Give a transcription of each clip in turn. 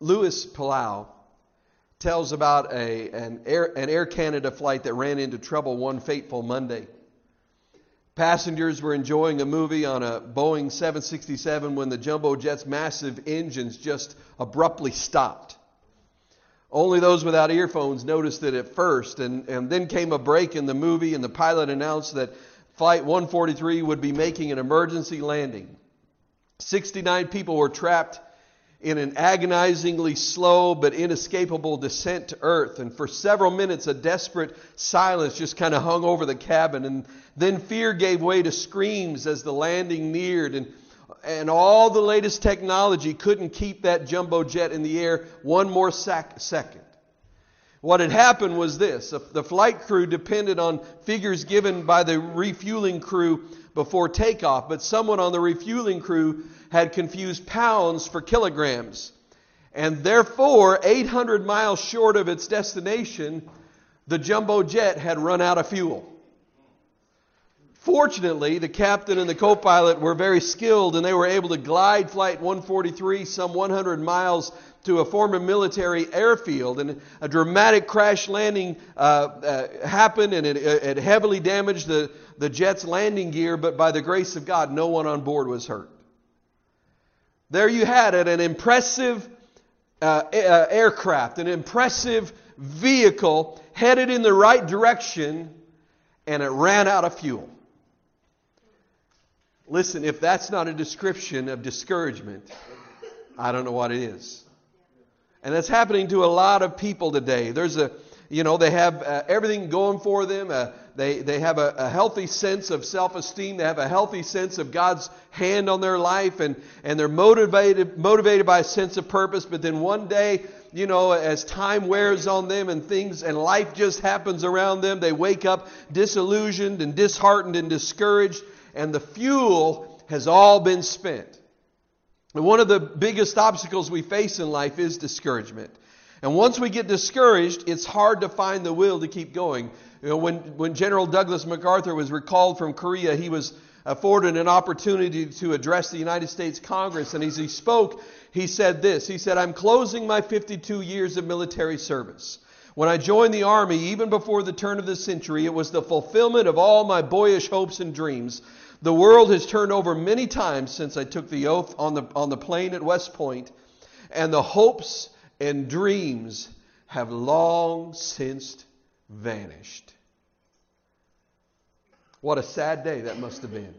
Luis Palau tells about a, an, Air, an Air Canada flight that ran into trouble one fateful Monday. Passengers were enjoying a movie on a Boeing 767 when the jumbo jet's massive engines just abruptly stopped. Only those without earphones noticed it at first, and, and then came a break in the movie, and the pilot announced that Flight 143 would be making an emergency landing. 69 people were trapped in an agonizingly slow but inescapable descent to earth. And for several minutes, a desperate silence just kind of hung over the cabin. And then fear gave way to screams as the landing neared. And, and all the latest technology couldn't keep that jumbo jet in the air one more sec- second. What had happened was this the flight crew depended on figures given by the refueling crew before takeoff, but someone on the refueling crew had confused pounds for kilograms. And therefore, 800 miles short of its destination, the jumbo jet had run out of fuel. Fortunately, the captain and the co pilot were very skilled and they were able to glide Flight 143 some 100 miles to a former military airfield, and a dramatic crash landing uh, uh, happened, and it, it, heavily damaged the, the jet's landing gear, but by the grace of God, no one on board was hurt. There you had it, an impressive uh, aircraft, an impressive vehicle headed in the right direction, and it ran out of fuel. Listen, if that's not a description of discouragement, I don't know what it is. And that's happening to a lot of people today. There's a, you know, they have uh, everything going for them. Uh, they, they have a, a healthy sense of self esteem. They have a healthy sense of God's hand on their life. And, and they're motivated, motivated by a sense of purpose. But then one day, you know, as time wears on them and things and life just happens around them, they wake up disillusioned and disheartened and discouraged. And the fuel has all been spent. One of the biggest obstacles we face in life is discouragement. And once we get discouraged, it's hard to find the will to keep going. You know, when, when General Douglas MacArthur was recalled from Korea, he was afforded an opportunity to address the United States Congress. And as he spoke, he said this He said, I'm closing my 52 years of military service. When I joined the Army, even before the turn of the century, it was the fulfillment of all my boyish hopes and dreams. The world has turned over many times since I took the oath on the, on the plain at West Point, and the hopes and dreams have long since vanished. What a sad day that must have been.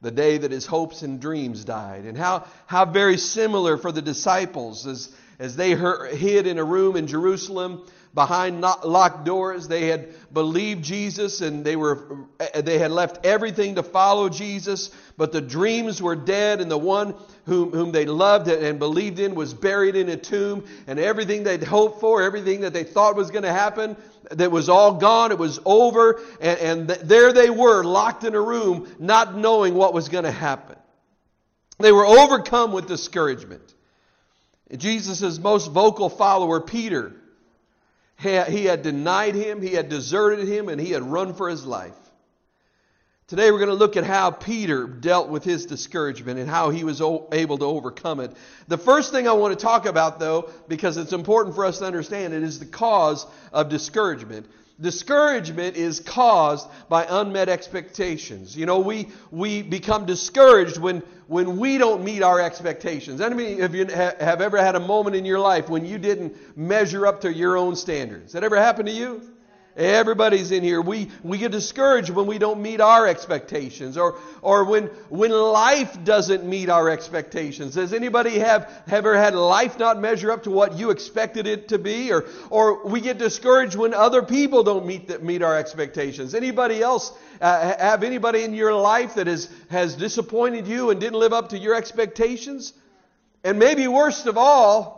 The day that his hopes and dreams died. And how, how very similar for the disciples as, as they hid in a room in Jerusalem behind locked doors. They had believed Jesus and they were eh, they had left everything to follow Jesus, but the dreams were dead and the one whom, whom they loved and believed in was buried in a tomb and everything they'd hoped for, everything that they thought was going to happen, that was all gone, it was over, and, and there they were locked in a room not knowing what was going to happen. They were overcome with discouragement. Jesus' most vocal follower, Peter, he had denied him, he had deserted him, and he had run for his life. Today we're going to look at how Peter dealt with his discouragement and how he was able to overcome it. The first thing I want to talk about, though, because it's important for us to understand it, is the cause of discouragement. Discouragement is caused by unmet expectations. You know, we, we become discouraged when, when we don't meet our expectations. Any of you have ever had a moment in your life when you didn't measure up to your own standards? That ever happened to you? Everybody's in here. We, we get discouraged when we don't meet our expectations or, or when, when life doesn't meet our expectations. Does anybody have, have ever had life not measure up to what you expected it to be? Or, or we get discouraged when other people don't meet, the, meet our expectations. Anybody else uh, have anybody in your life that has, has disappointed you and didn't live up to your expectations? And maybe worst of all,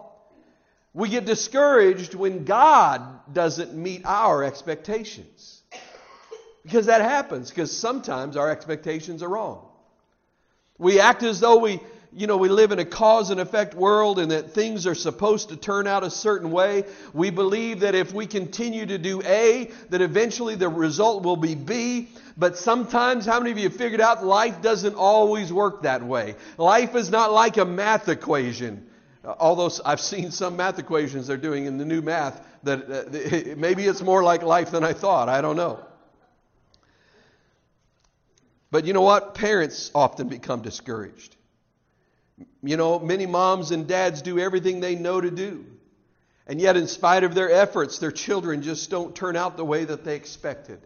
we get discouraged when God doesn't meet our expectations. Because that happens, because sometimes our expectations are wrong. We act as though we, you know, we live in a cause and effect world and that things are supposed to turn out a certain way. We believe that if we continue to do A, that eventually the result will be B. But sometimes, how many of you figured out life doesn't always work that way? Life is not like a math equation Although I've seen some math equations they're doing in the new math that uh, maybe it's more like life than I thought. I don't know. But you know what? Parents often become discouraged. You know, many moms and dads do everything they know to do. And yet, in spite of their efforts, their children just don't turn out the way that they expected.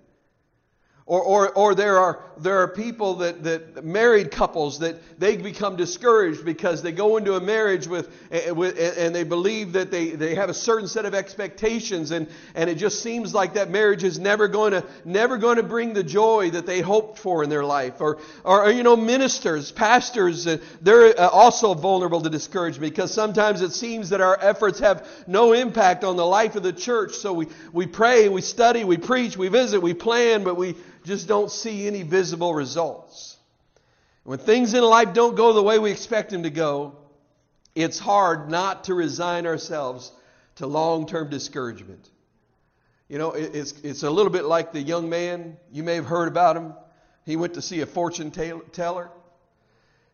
Or, or, or there, are, there are people that, that married couples that they become discouraged because they go into a marriage with, eh, eh with eh, and they believe that they, they have a certain set of expectations and, and it just seems like that marriage is never going to never going to bring the joy that they hoped for in their life. Or, or you know, ministers, pastors, eh, they're also vulnerable to discouragement because sometimes it seems that our efforts have no impact on the life of the church. So we, we pray, we study, we preach, we visit, we plan, but we just don't see any visible results. When things in life don't go the way we expect them to go, it's hard not to resign ourselves to long term discouragement. You know, it's, it's a little bit like the young man. You may have heard about him. He went to see a fortune teller,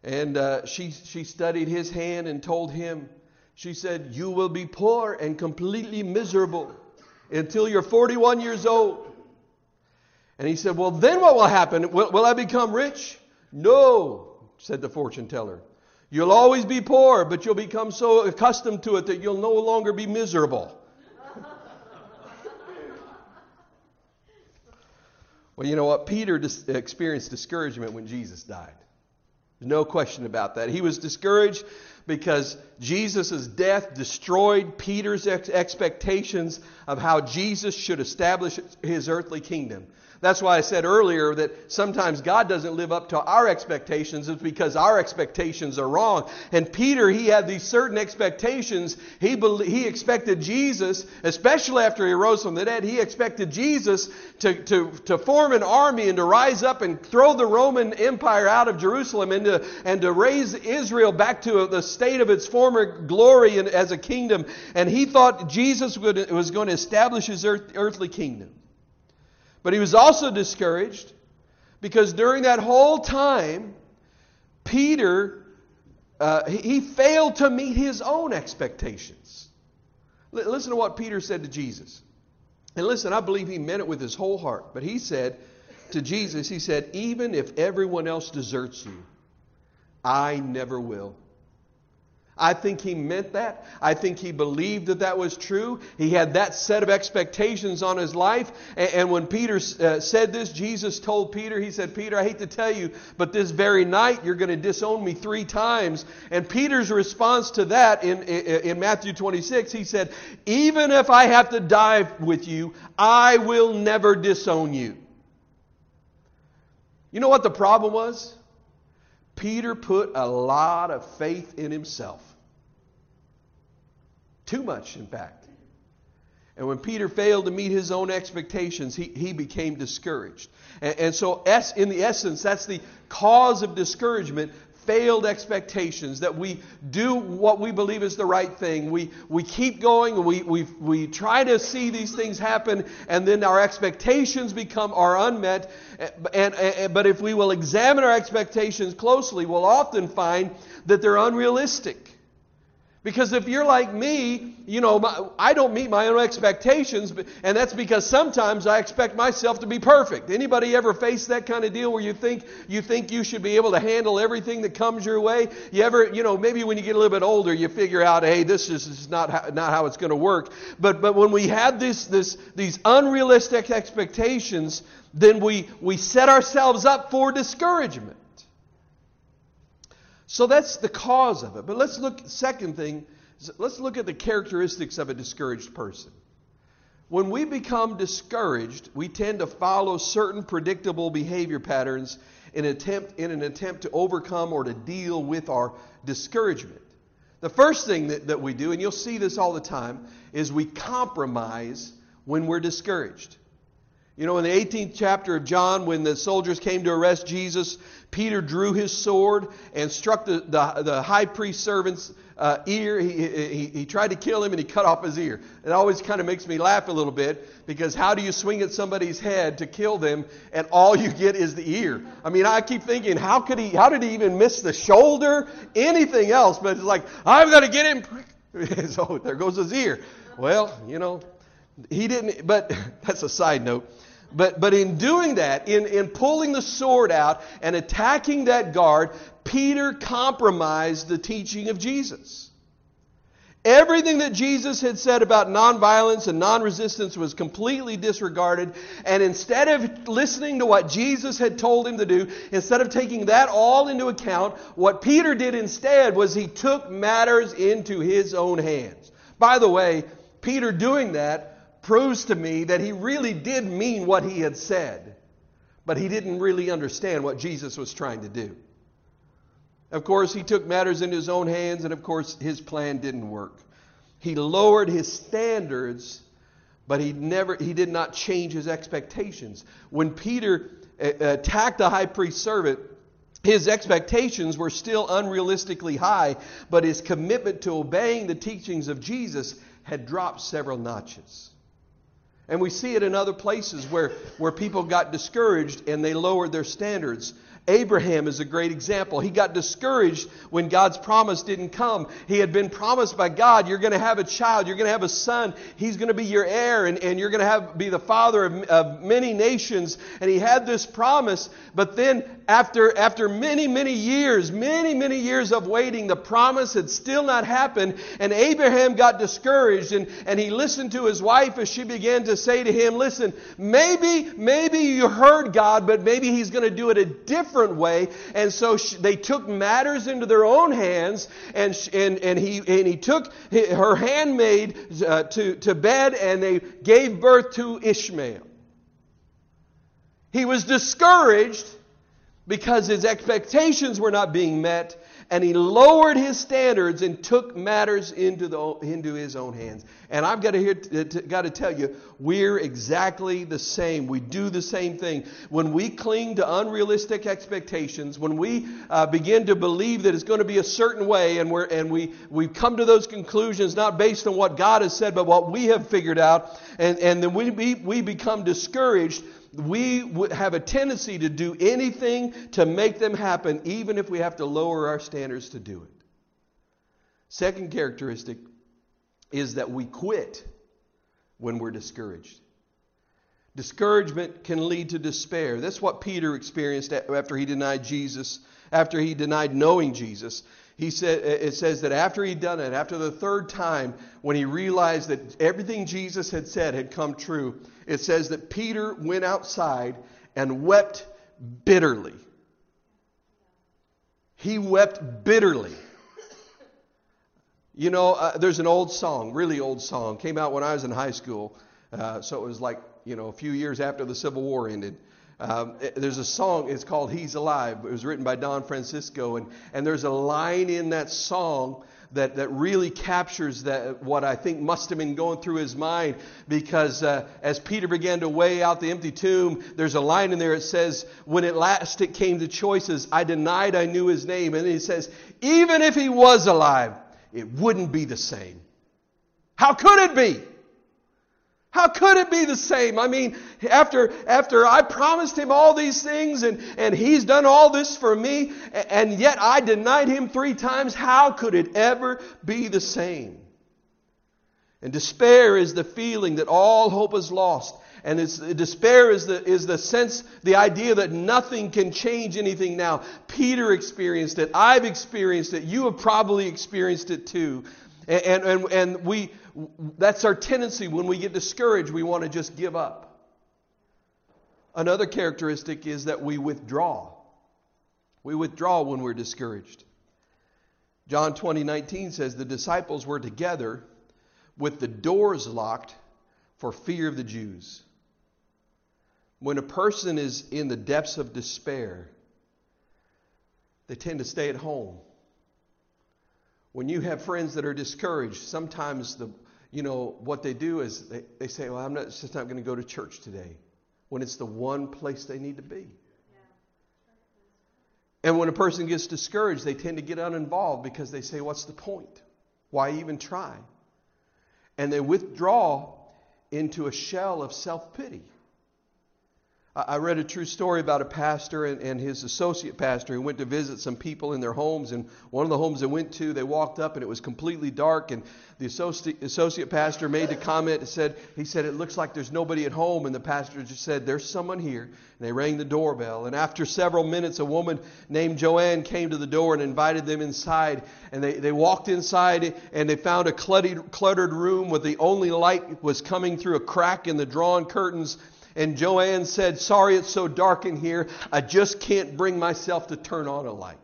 and uh, she, she studied his hand and told him, she said, You will be poor and completely miserable until you're 41 years old. And he said, Well, then what will happen? Will, will I become rich? No, said the fortune teller. You'll always be poor, but you'll become so accustomed to it that you'll no longer be miserable. well, you know what? Peter dis- experienced discouragement when Jesus died. There's no question about that. He was discouraged because Jesus' death destroyed Peter's ex- expectations of how Jesus should establish his earthly kingdom. That's why I said earlier that sometimes God doesn't live up to our expectations. It's because our expectations are wrong. And Peter, he had these certain expectations. He, he expected Jesus, especially after he rose from the dead, he expected Jesus to, to, to form an army and to rise up and throw the Roman Empire out of Jerusalem and to, and to raise Israel back to the state of its former glory as a kingdom. And he thought Jesus would, was going to establish his earth, earthly kingdom. But he was also discouraged because during that whole time, Peter, uh, he failed to meet his own expectations. L- listen to what Peter said to Jesus. And listen, I believe he meant it with his whole heart. But he said to Jesus, he said, Even if everyone else deserts you, I never will. I think he meant that. I think he believed that that was true. He had that set of expectations on his life. And, when Peter uh, said this, Jesus told Peter, He said, Peter, I hate to tell you, but this very night you're going to disown me three times. And Peter's response to that in, in Matthew 26, he said, Even if I have to die with you, I will never disown you. You know what the problem was? Peter put a lot of faith in himself. Too much, in fact. And when Peter failed to meet his own expectations, he, he became discouraged. And, and so, es, in the essence, that's the cause of discouragement failed expectations, that we do what we believe is the right thing. We, we keep going, we, we, we try to see these things happen, and then our expectations become are unmet. And, and, but if we will examine our expectations closely, we'll often find that they're unrealistic. Because if you're like me, you know, my, I don't meet my own expectations, but, and that's because sometimes I expect myself to be perfect. Anybody ever face that kind of deal where you think you think you should be able to handle everything that comes your way? You ever, you know, maybe when you get a little bit older, you figure out, hey, this is, this is not how, not how it's going to work. But but when we have this this these unrealistic expectations, then we we set ourselves up for discouragement. So that's the cause of it. But let's look, second thing, let's look at the characteristics of a discouraged person. When we become discouraged, we tend to follow certain predictable behavior patterns in, attempt, in an attempt to overcome or to deal with our discouragement. The first thing that, that we do, and you'll see this all the time, is we compromise when we're discouraged. You know, in the 18th chapter of John, when the soldiers came to arrest Jesus, Peter drew his sword and struck the, the, the high priest servant's uh, ear. He, he, he tried to kill him and he cut off his ear. It always kind of makes me laugh a little bit because how do you swing at somebody's head to kill them and all you get is the ear? I mean, I keep thinking, how could he? How did he even miss the shoulder? Anything else? But it's like I've got to get him. so there goes his ear. Well, you know, he didn't. But that's a side note. But, but in doing that, in, in pulling the sword out and attacking that guard, Peter compromised the teaching of Jesus. Everything that Jesus had said about nonviolence and non-resistance was completely disregarded. And instead of listening to what Jesus had told him to do, instead of taking that all into account, what Peter did instead was he took matters into his own hands. By the way, Peter doing that proves to me that he really did mean what he had said, but he didn't really understand what Jesus was trying to do. Of course, he took matters into his own hands, and of course, his plan didn't work. He lowered his standards, but he never he did not change his expectations. When Peter uh, attacked the high priest's servant, his expectations were still unrealistically high, but his commitment to obeying the teachings of Jesus had dropped several notches. And we see it in other places where, where people got discouraged and they lowered their standards. Abraham is a great example. He got discouraged when God's promise didn't come. He had been promised by God, you're going to have a child, you're going to have a son, he's going to be your heir, and, and you're going to have, be the father of, of many nations. And he had this promise, but then after, after many, many years, many, many years of waiting, the promise had still not happened, and Abraham got discouraged, and, and he listened to his wife as she began to say to him, Listen, maybe, maybe you heard God, but maybe he's going to do it a different way. And so she, they took matters into their own hands, and, and, and, he, and he took her handmaid uh, to, to bed, and they gave birth to Ishmael. He was discouraged because his expectations were not being met, and he lowered his standards and took matters into, the, into his own hands. And I've got to, hear, got to tell you, we're exactly the same. We do the same thing. When we cling to unrealistic expectations, when we uh, begin to believe that it's going to be a certain way, and, we're, and we, we come to those conclusions not based on what God has said, but what we have figured out, and, and then we, we, we become discouraged we have a tendency to do anything to make them happen, even if we have to lower our standards to do it. Second characteristic is that we quit when we're discouraged. Discouragement can lead to despair. That's what Peter experienced after he denied Jesus, after he denied knowing Jesus. He said, it says that after he'd done it, after the third time, when he realized that everything Jesus had said had come true, it says that Peter went outside and wept bitterly. He wept bitterly. You know, uh, there's an old song, really old song, came out when I was in high school. Uh, so it was like, you know, a few years after the Civil War ended. Um, it, there's a song, it's called He's Alive. It was written by Don Francisco. And, and there's a line in that song that, that really captures that, what I think must have been going through his mind because uh, as Peter began to weigh out the empty tomb, there's a line in there that says, When at last it came to choices, I denied I knew his name. And he says, Even if he was alive, it wouldn't be the same. How could it be? How could it be the same? I mean, after, after I promised him all these things and, and he's done all this for me, and yet I denied him three times, how could it ever be the same? And despair is the feeling that all hope is lost. And despair is the, is the sense, the idea that nothing can change anything now. Peter experienced it. I've experienced it. You have probably experienced it too. And, and, and we, that's our tendency when we get discouraged, we want to just give up. Another characteristic is that we withdraw. We withdraw when we're discouraged. John 20, 19 says the disciples were together with the doors locked for fear of the Jews. When a person is in the depths of despair, they tend to stay at home. When you have friends that are discouraged, sometimes the you know what they do is they, they say, Well, I'm not just not going to go to church today when it's the one place they need to be. And when a person gets discouraged, they tend to get uninvolved because they say, What's the point? Why even try? And they withdraw into a shell of self pity. I read a true story about a pastor and, and, his associate pastor who went to visit some people in their homes. And one of the homes they went to, they walked up and it was completely dark. And the associate, associate pastor made the comment and said, he said, it looks like there's nobody at home. And the pastor just said, there's someone here. And they rang the doorbell. And after several minutes, a woman named Joanne came to the door and invited them inside. And they, they walked inside and they found a cluttered, cluttered room with the only light was coming through a crack in the drawn curtains and Joanne said, Sorry it's so dark in here. I just can't bring myself to turn on a light.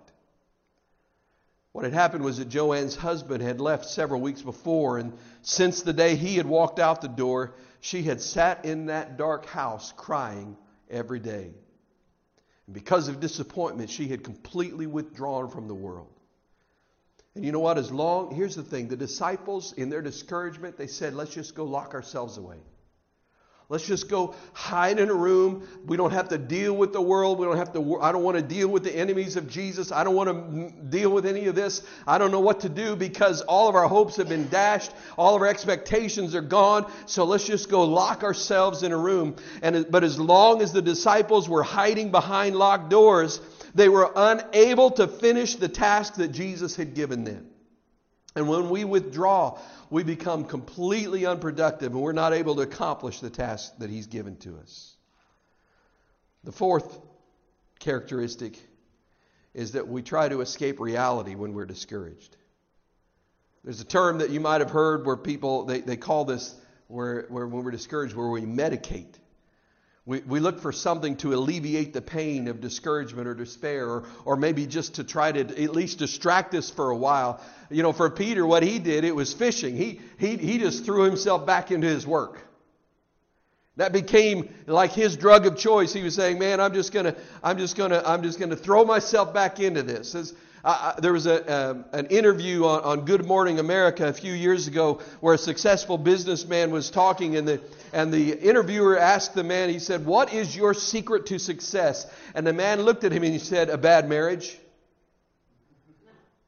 What had happened was that Joanne's husband had left several weeks before, and since the day he had walked out the door, she had sat in that dark house crying every day. And because of disappointment, she had completely withdrawn from the world. And you know what? As long, here's the thing the disciples, in their discouragement, they said, Let's just go lock ourselves away. Let's just go hide in a room. We don't have to deal with the world. We don't have to I don't want to deal with the enemies of Jesus. I don't want to deal with any of this. I don't know what to do because all of our hopes have been dashed. All of our expectations are gone. So let's just go lock ourselves in a room. And but as long as the disciples were hiding behind locked doors, they were unable to finish the task that Jesus had given them. And when we withdraw, we become completely unproductive and we're not able to accomplish the task that He's given to us. The fourth characteristic is that we try to escape reality when we're discouraged. There's a term that you might have heard where people, they, they call this, where, where when we're discouraged, where we medicate. We, we look for something to alleviate the pain of discouragement or despair, or, or maybe just to try to at least distract us for a while. You know, for Peter, what he did, it was fishing. He, he, he just threw himself back into his work. That became like his drug of choice. He was saying, "Man, I'm just gonna, I'm just gonna, I'm just gonna throw myself back into this." I, there was a, um, an interview on, on, Good Morning America a few years ago where a successful businessman was talking, and the, and the interviewer asked the man, he said, What is your secret to success? And the man looked at him and he said, A bad marriage.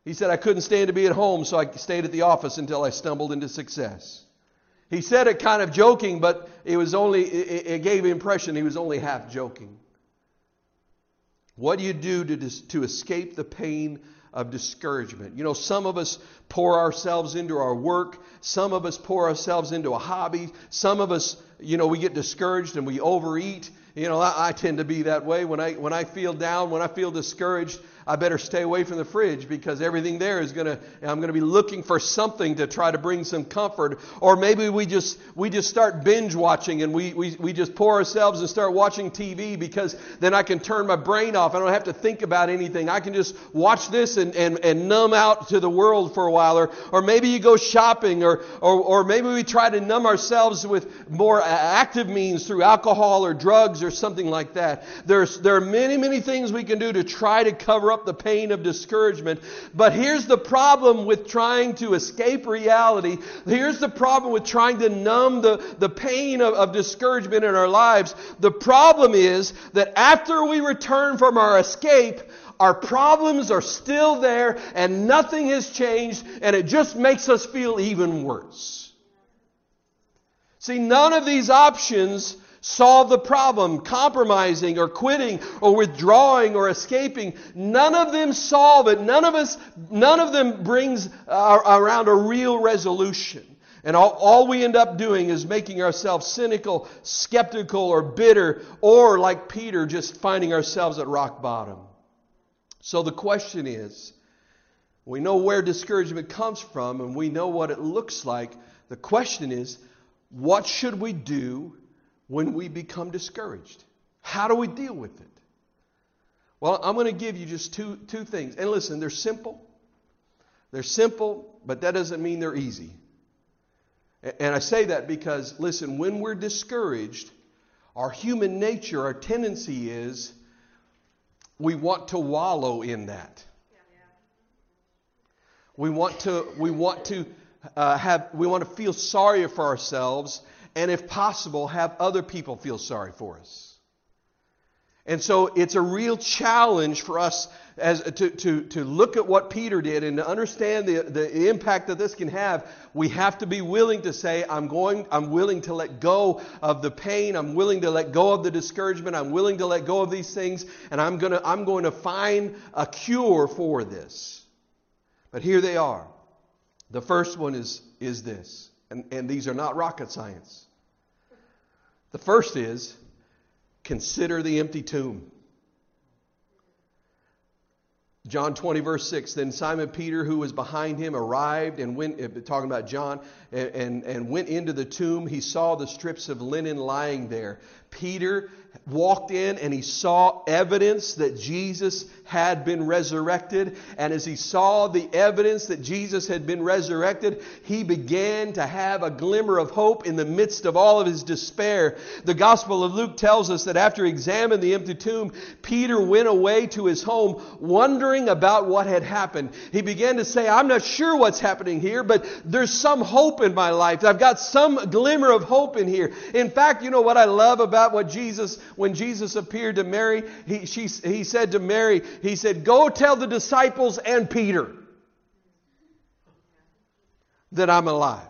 He said, I couldn't stand to be at home, so I stayed at the office until I stumbled into success. He said it kind of joking, but it was only it, it gave the impression he was only half joking. What do you do to, to escape the pain of discouragement? You know, some of us pour ourselves into our work. Some of us pour ourselves into a hobby. Some of us, you know, we get discouraged and we overeat. You know, I, I tend to be that way. When I, when I feel down, when I feel discouraged, I better stay away from the fridge because everything there is to, I'm to be looking for something to try to bring some comfort. Or maybe we just, we just start binge watching and we, we, we just pour ourselves and start watching TV because then I can turn my brain off. I don't have to think about anything. I can just watch this and, and, and numb out to the world for a while. Or, or maybe you go shopping or, or, or maybe we try to numb ourselves with more active means through alcohol or drugs or something like that. There's, there are many, many things we can do to try to cover up up the pain of discouragement. But here's the problem with trying to escape reality. Here's the problem with trying to numb the, the pain of, of discouragement in our lives. The problem is that after we return from our escape, our problems are still there and nothing has changed and it just makes us feel even worse. See, none of these options solve the problem, compromising or quitting or withdrawing or escaping. None of them solve it. None of us, none of them brings uh, around a real resolution. And all, all we end up doing is making ourselves cynical, skeptical, or bitter, or like Peter, just finding ourselves at rock bottom. So the question is we know where discouragement comes from and we know what it looks like. The question is what should we do when we become discouraged? How do we deal with it? Well, I'm going to give you just two, two things. And listen, they're simple. They're simple, but that doesn't mean they're easy. And I say that because, listen, when we're discouraged, our human nature, our tendency is we want to wallow in that. We want to, we want to uh, have, we want to feel sorry for ourselves and if possible, have other people feel sorry for us. And so it's a real challenge for us as to, to, to look at what Peter did and to understand the, the impact that this can have. We have to be willing to say, I'm going, I'm willing to let go of the pain, I'm willing to let go of the discouragement, I'm willing to let go of these things, and I'm gonna I'm going to find a cure for this. But here they are. The first one is, is this, and, and these are not rocket science. The first is Consider the empty tomb. John 20, verse 6. Then Simon Peter, who was behind him, arrived and went, uh, talking about John, and, and, and went into the tomb. He saw the strips of linen lying there. Peter walked in and he saw evidence that Jesus had been resurrected. And as he saw the evidence that Jesus had been resurrected, he began to have a glimmer of hope in the midst of all of his despair. The Gospel of Luke tells us that after examining the empty tomb, Peter went away to his home wondering about what had happened. He began to say, I'm not sure what's happening here, but there's some hope in my life. I've got some glimmer of hope in here. In fact, you know what I love about what Jesus when Jesus appeared to Mary, he, she, he said to Mary, he said, Go tell the disciples and Peter that I'm alive.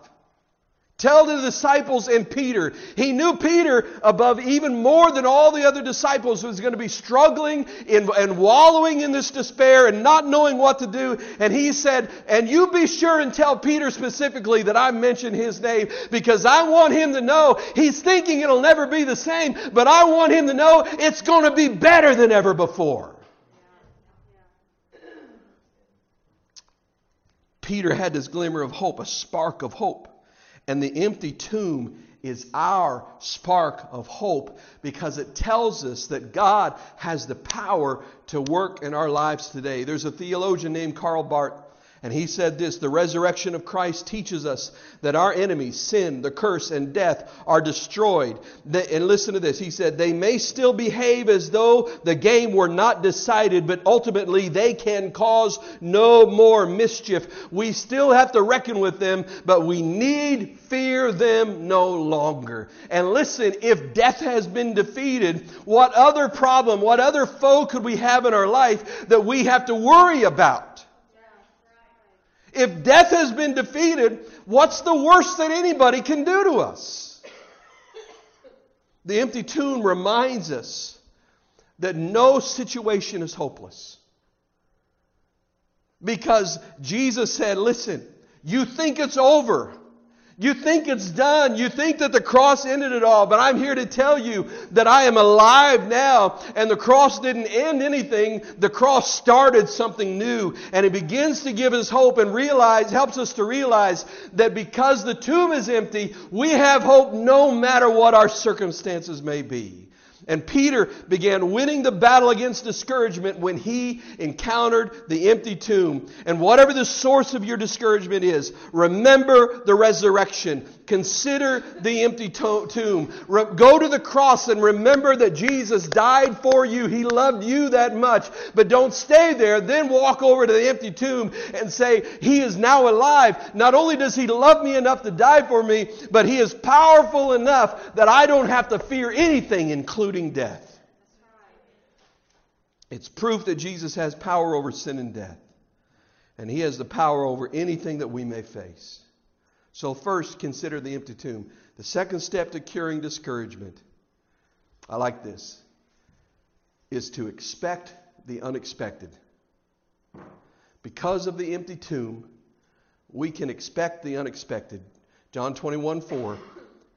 Tell the disciples and Peter. He knew Peter above even more than all the other disciples was going to be struggling in, and wallowing in this despair and not knowing what to do. And he said, and you be sure and tell Peter specifically that I mentioned his name because I want him to know he's thinking it'll never be the same, but I want him to know it's going to be better than ever before. Peter had this glimmer of hope, a spark of hope. And the empty tomb is our spark of hope because it tells us that God has the power to work in our lives today. There's a theologian named Karl Barth and he said this the resurrection of Christ teaches us that our enemies, sin, the curse, and death, are destroyed. And listen to this. He said, they may still behave as though the game were not decided, but ultimately they can cause no more mischief. We still have to reckon with them, but we need fear them no longer. And listen, if death has been defeated, what other problem, what other foe could we have in our life that we have to worry about? If death has been defeated, what's the worst that anybody can do to us? The empty tomb reminds us that no situation is hopeless. Because Jesus said, Listen, you think it's over. You think it's done. You think that the cross ended it all. But I'm here to tell you that I am alive now. And the cross didn't end anything. The cross started something new. And it begins to give us hope and realize, helps us to realize that because the tomb is empty, we have hope no matter what our circumstances may be. And Peter began winning the battle against discouragement when he encountered the empty tomb. And whatever the source of your discouragement is, remember the resurrection. Consider the empty to- tomb. Go to the cross and remember that Jesus died for you. He loved you that much. But don't stay there. Then walk over to the empty tomb and say, He is now alive. Not only does He love me enough to die for me, but He is powerful enough that I don't have to fear anything, including death. It's proof that Jesus has power over sin and death. And He has the power over anything that we may face. So, first, consider the empty tomb. The second step to curing discouragement, I like this, is to expect the unexpected. Because of the empty tomb, we can expect the unexpected. John 21 4.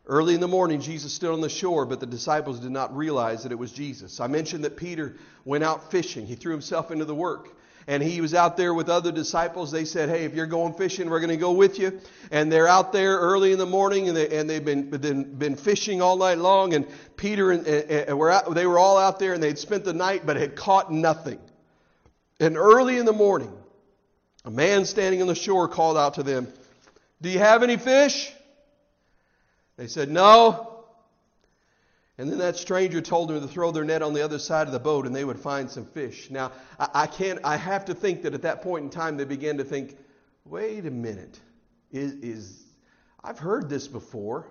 Early in the morning, Jesus stood on the shore, but the disciples did not realize that it was Jesus. I mentioned that Peter went out fishing. He threw himself into the work and he was out there with other disciples. They said, Hey, if you're going fishing, we're going to go with you. And they're out there early in the morning and, they, and they've been, been, been fishing all night long. And Peter and, and were out, they were all out there and they'd spent the night but had caught nothing. And early in the morning, a man standing on the shore called out to them, Do you have any fish? They said, No. And then that stranger told them to throw their net on the other side of the boat and they would find some fish. Now, I, I can't, I have to think that at that point in time they began to think, wait a minute, is, is I've heard this before.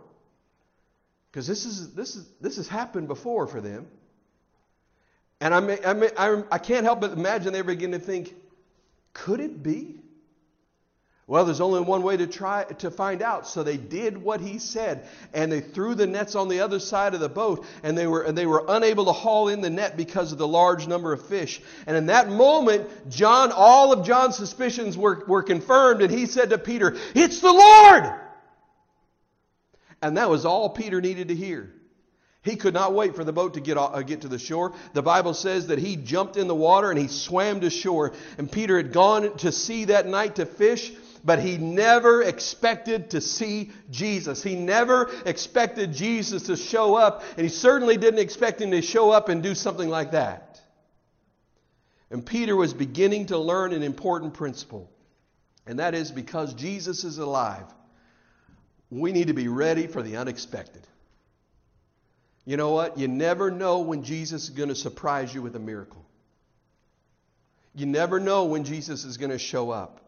Because this is this is this has happened before for them. And I, may, I, may, I, I can't help but imagine they begin to think, could it be? Well, there's only one way to try to find out. So they did what he said, and they threw the nets on the other side of the boat, and they were and they were unable to haul in the net because of the large number of fish. And in that moment, John, all of John's suspicions were, were confirmed, and he said to Peter, "It's the Lord." And that was all Peter needed to hear. He could not wait for the boat to get, uh, get to the shore. The Bible says that he jumped in the water and he swam to shore. And Peter had gone to sea that night to fish, but he never expected to see Jesus. He never expected Jesus to show up, and he certainly didn't expect him to show up and do something like that. And Peter was beginning to learn an important principle, and that is because Jesus is alive, we need to be ready for the unexpected. You know what? You never know when Jesus is going to surprise you with a miracle. You never know when Jesus is going to show up.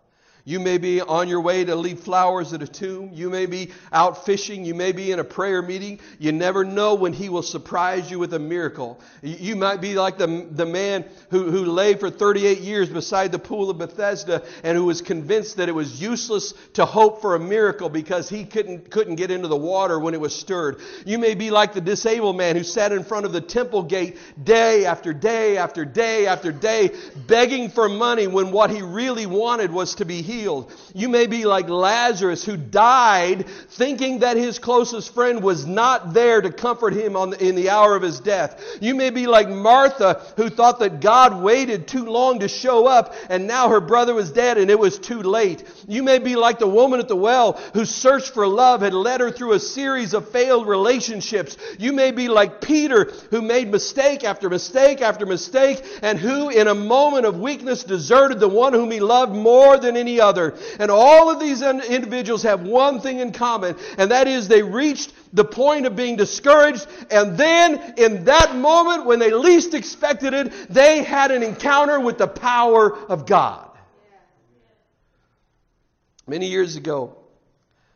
You may be on your way to leave flowers at a tomb. You may be out fishing. You may be in a prayer meeting. You never know when He will surprise you with a miracle. You might be like the, the man who, who lay for 38 years beside the pool of Bethesda and who was convinced that it was useless to hope for a miracle because he couldn't, couldn't get into the water when it was stirred. You may be like the disabled man who sat in front of the temple gate day after day after day after day begging for money when what he really wanted was to be healed healed. You may be like Lazarus who died thinking that his closest friend was not there to comfort him the, in the hour of his death. You may be like Martha who thought that God waited too long to show up and now her brother was dead and it was too late. You may be like the woman at the well whose search for love had led her through a series of failed relationships. You may be like Peter who made mistake after mistake after mistake and who in a moment of weakness deserted the one whom he loved more than any other. And all of these individuals have one thing in common, and that is they reached the point of being discouraged, and then in that moment when they least expected it, they had an encounter with the power of God. Many years ago,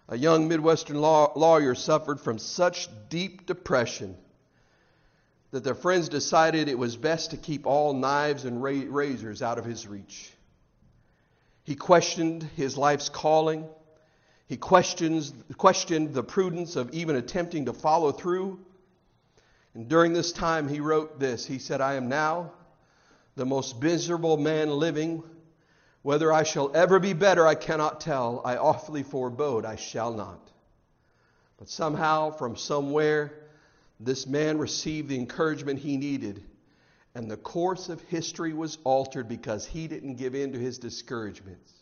a young Midwestern law, lawyer suffered from such deep depression that their friends decided it was best to keep all knives and razors out of his reach. He questioned his life's calling. He questions, questioned the prudence of even attempting to follow through. And during this time, he wrote this He said, I am now the most miserable man living. Whether I shall ever be better, I cannot tell. I awfully forebode I shall not. But somehow, from somewhere, this man received the encouragement he needed and the course of history was altered because he didn't give in to his discouragements.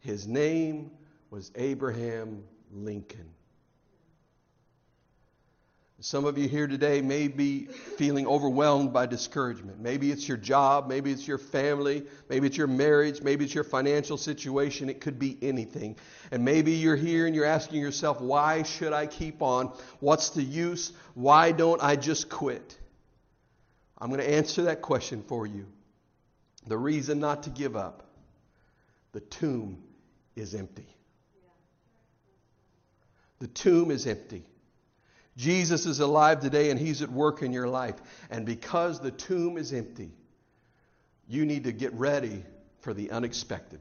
His name was Abraham Lincoln. Some of you here today may be feeling overwhelmed by discouragement. Maybe it's your job, maybe it's your family, maybe it's your marriage, maybe it's your financial situation. It could be anything. And maybe you're here and you're asking yourself, why should I keep on? What's the use? Why don't I just quit? I'm going to answer that question for you. The reason not to give up the tomb is empty. The tomb is empty. Jesus is alive today and he's at work in your life. And because the tomb is empty, you need to get ready for the unexpected.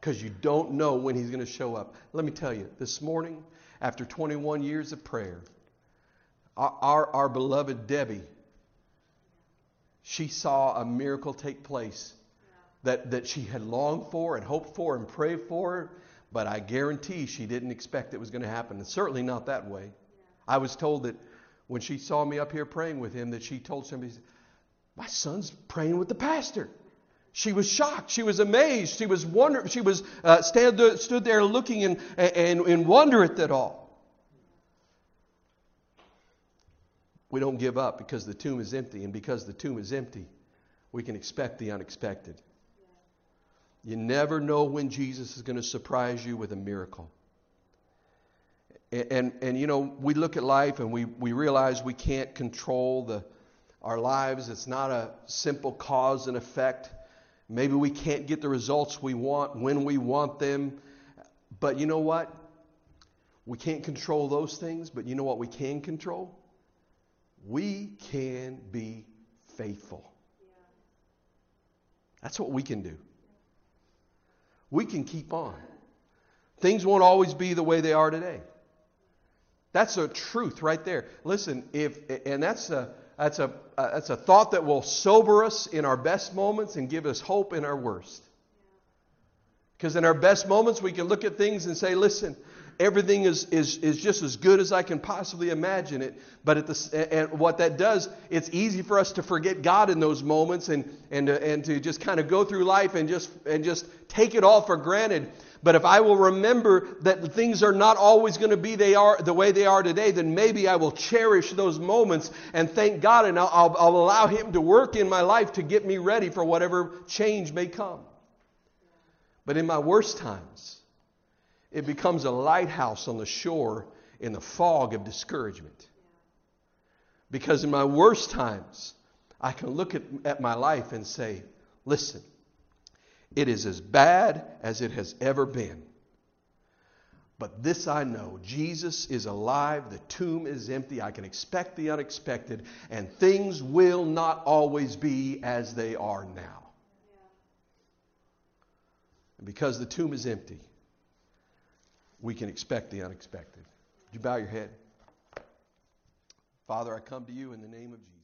Because you don't know when he's going to show up. Let me tell you, this morning, after 21 years of prayer, our, our, our beloved Debbie she saw a miracle take place that, that she had longed for and hoped for and prayed for, but I guarantee she didn't expect it was going to happen. And certainly not that way. I was told that when she saw me up here praying with him, that she told somebody, My son's praying with the pastor. She was shocked. She was amazed. She was wonder. She was uh, stand, stood there looking in, and in wonder at that all. We don't give up because the tomb is empty. And because the tomb is empty, we can expect the unexpected. You never know when Jesus is going to surprise you with a miracle. And, and, and, you know, we look at life and we, we realize we can't control the, our lives. It's not a simple cause and effect. Maybe we can't get the results we want when we want them. But you know what? We can't control those things, but you know what we can control? We can be faithful. That's what we can do. We can keep on. Things won't always be the way they are today. That's a truth right there. Listen, if and that's a that's a that's a thought that will sober us in our best moments and give us hope in our worst. Because in our best moments we can look at things and say, listen, everything is, is, is just as good as I can possibly imagine it. But at the, and what that does, it's easy for us to forget God in those moments and, and, uh, and to just kind of go through life and just, and just take it all for granted. But if I will remember that things are not always going to be they are the way they are today, then maybe I will cherish those moments and thank God, and I'll, I'll, I'll allow Him to work in my life to get me ready for whatever change may come. But in my worst times, it becomes a lighthouse on the shore in the fog of discouragement. Because in my worst times, I can look at, at my life and say, listen, it is as bad as it has ever been. But this I know Jesus is alive, the tomb is empty, I can expect the unexpected, and things will not always be as they are now. And because the tomb is empty, we can expect the unexpected. Would you bow your head? Father, I come to you in the name of Jesus.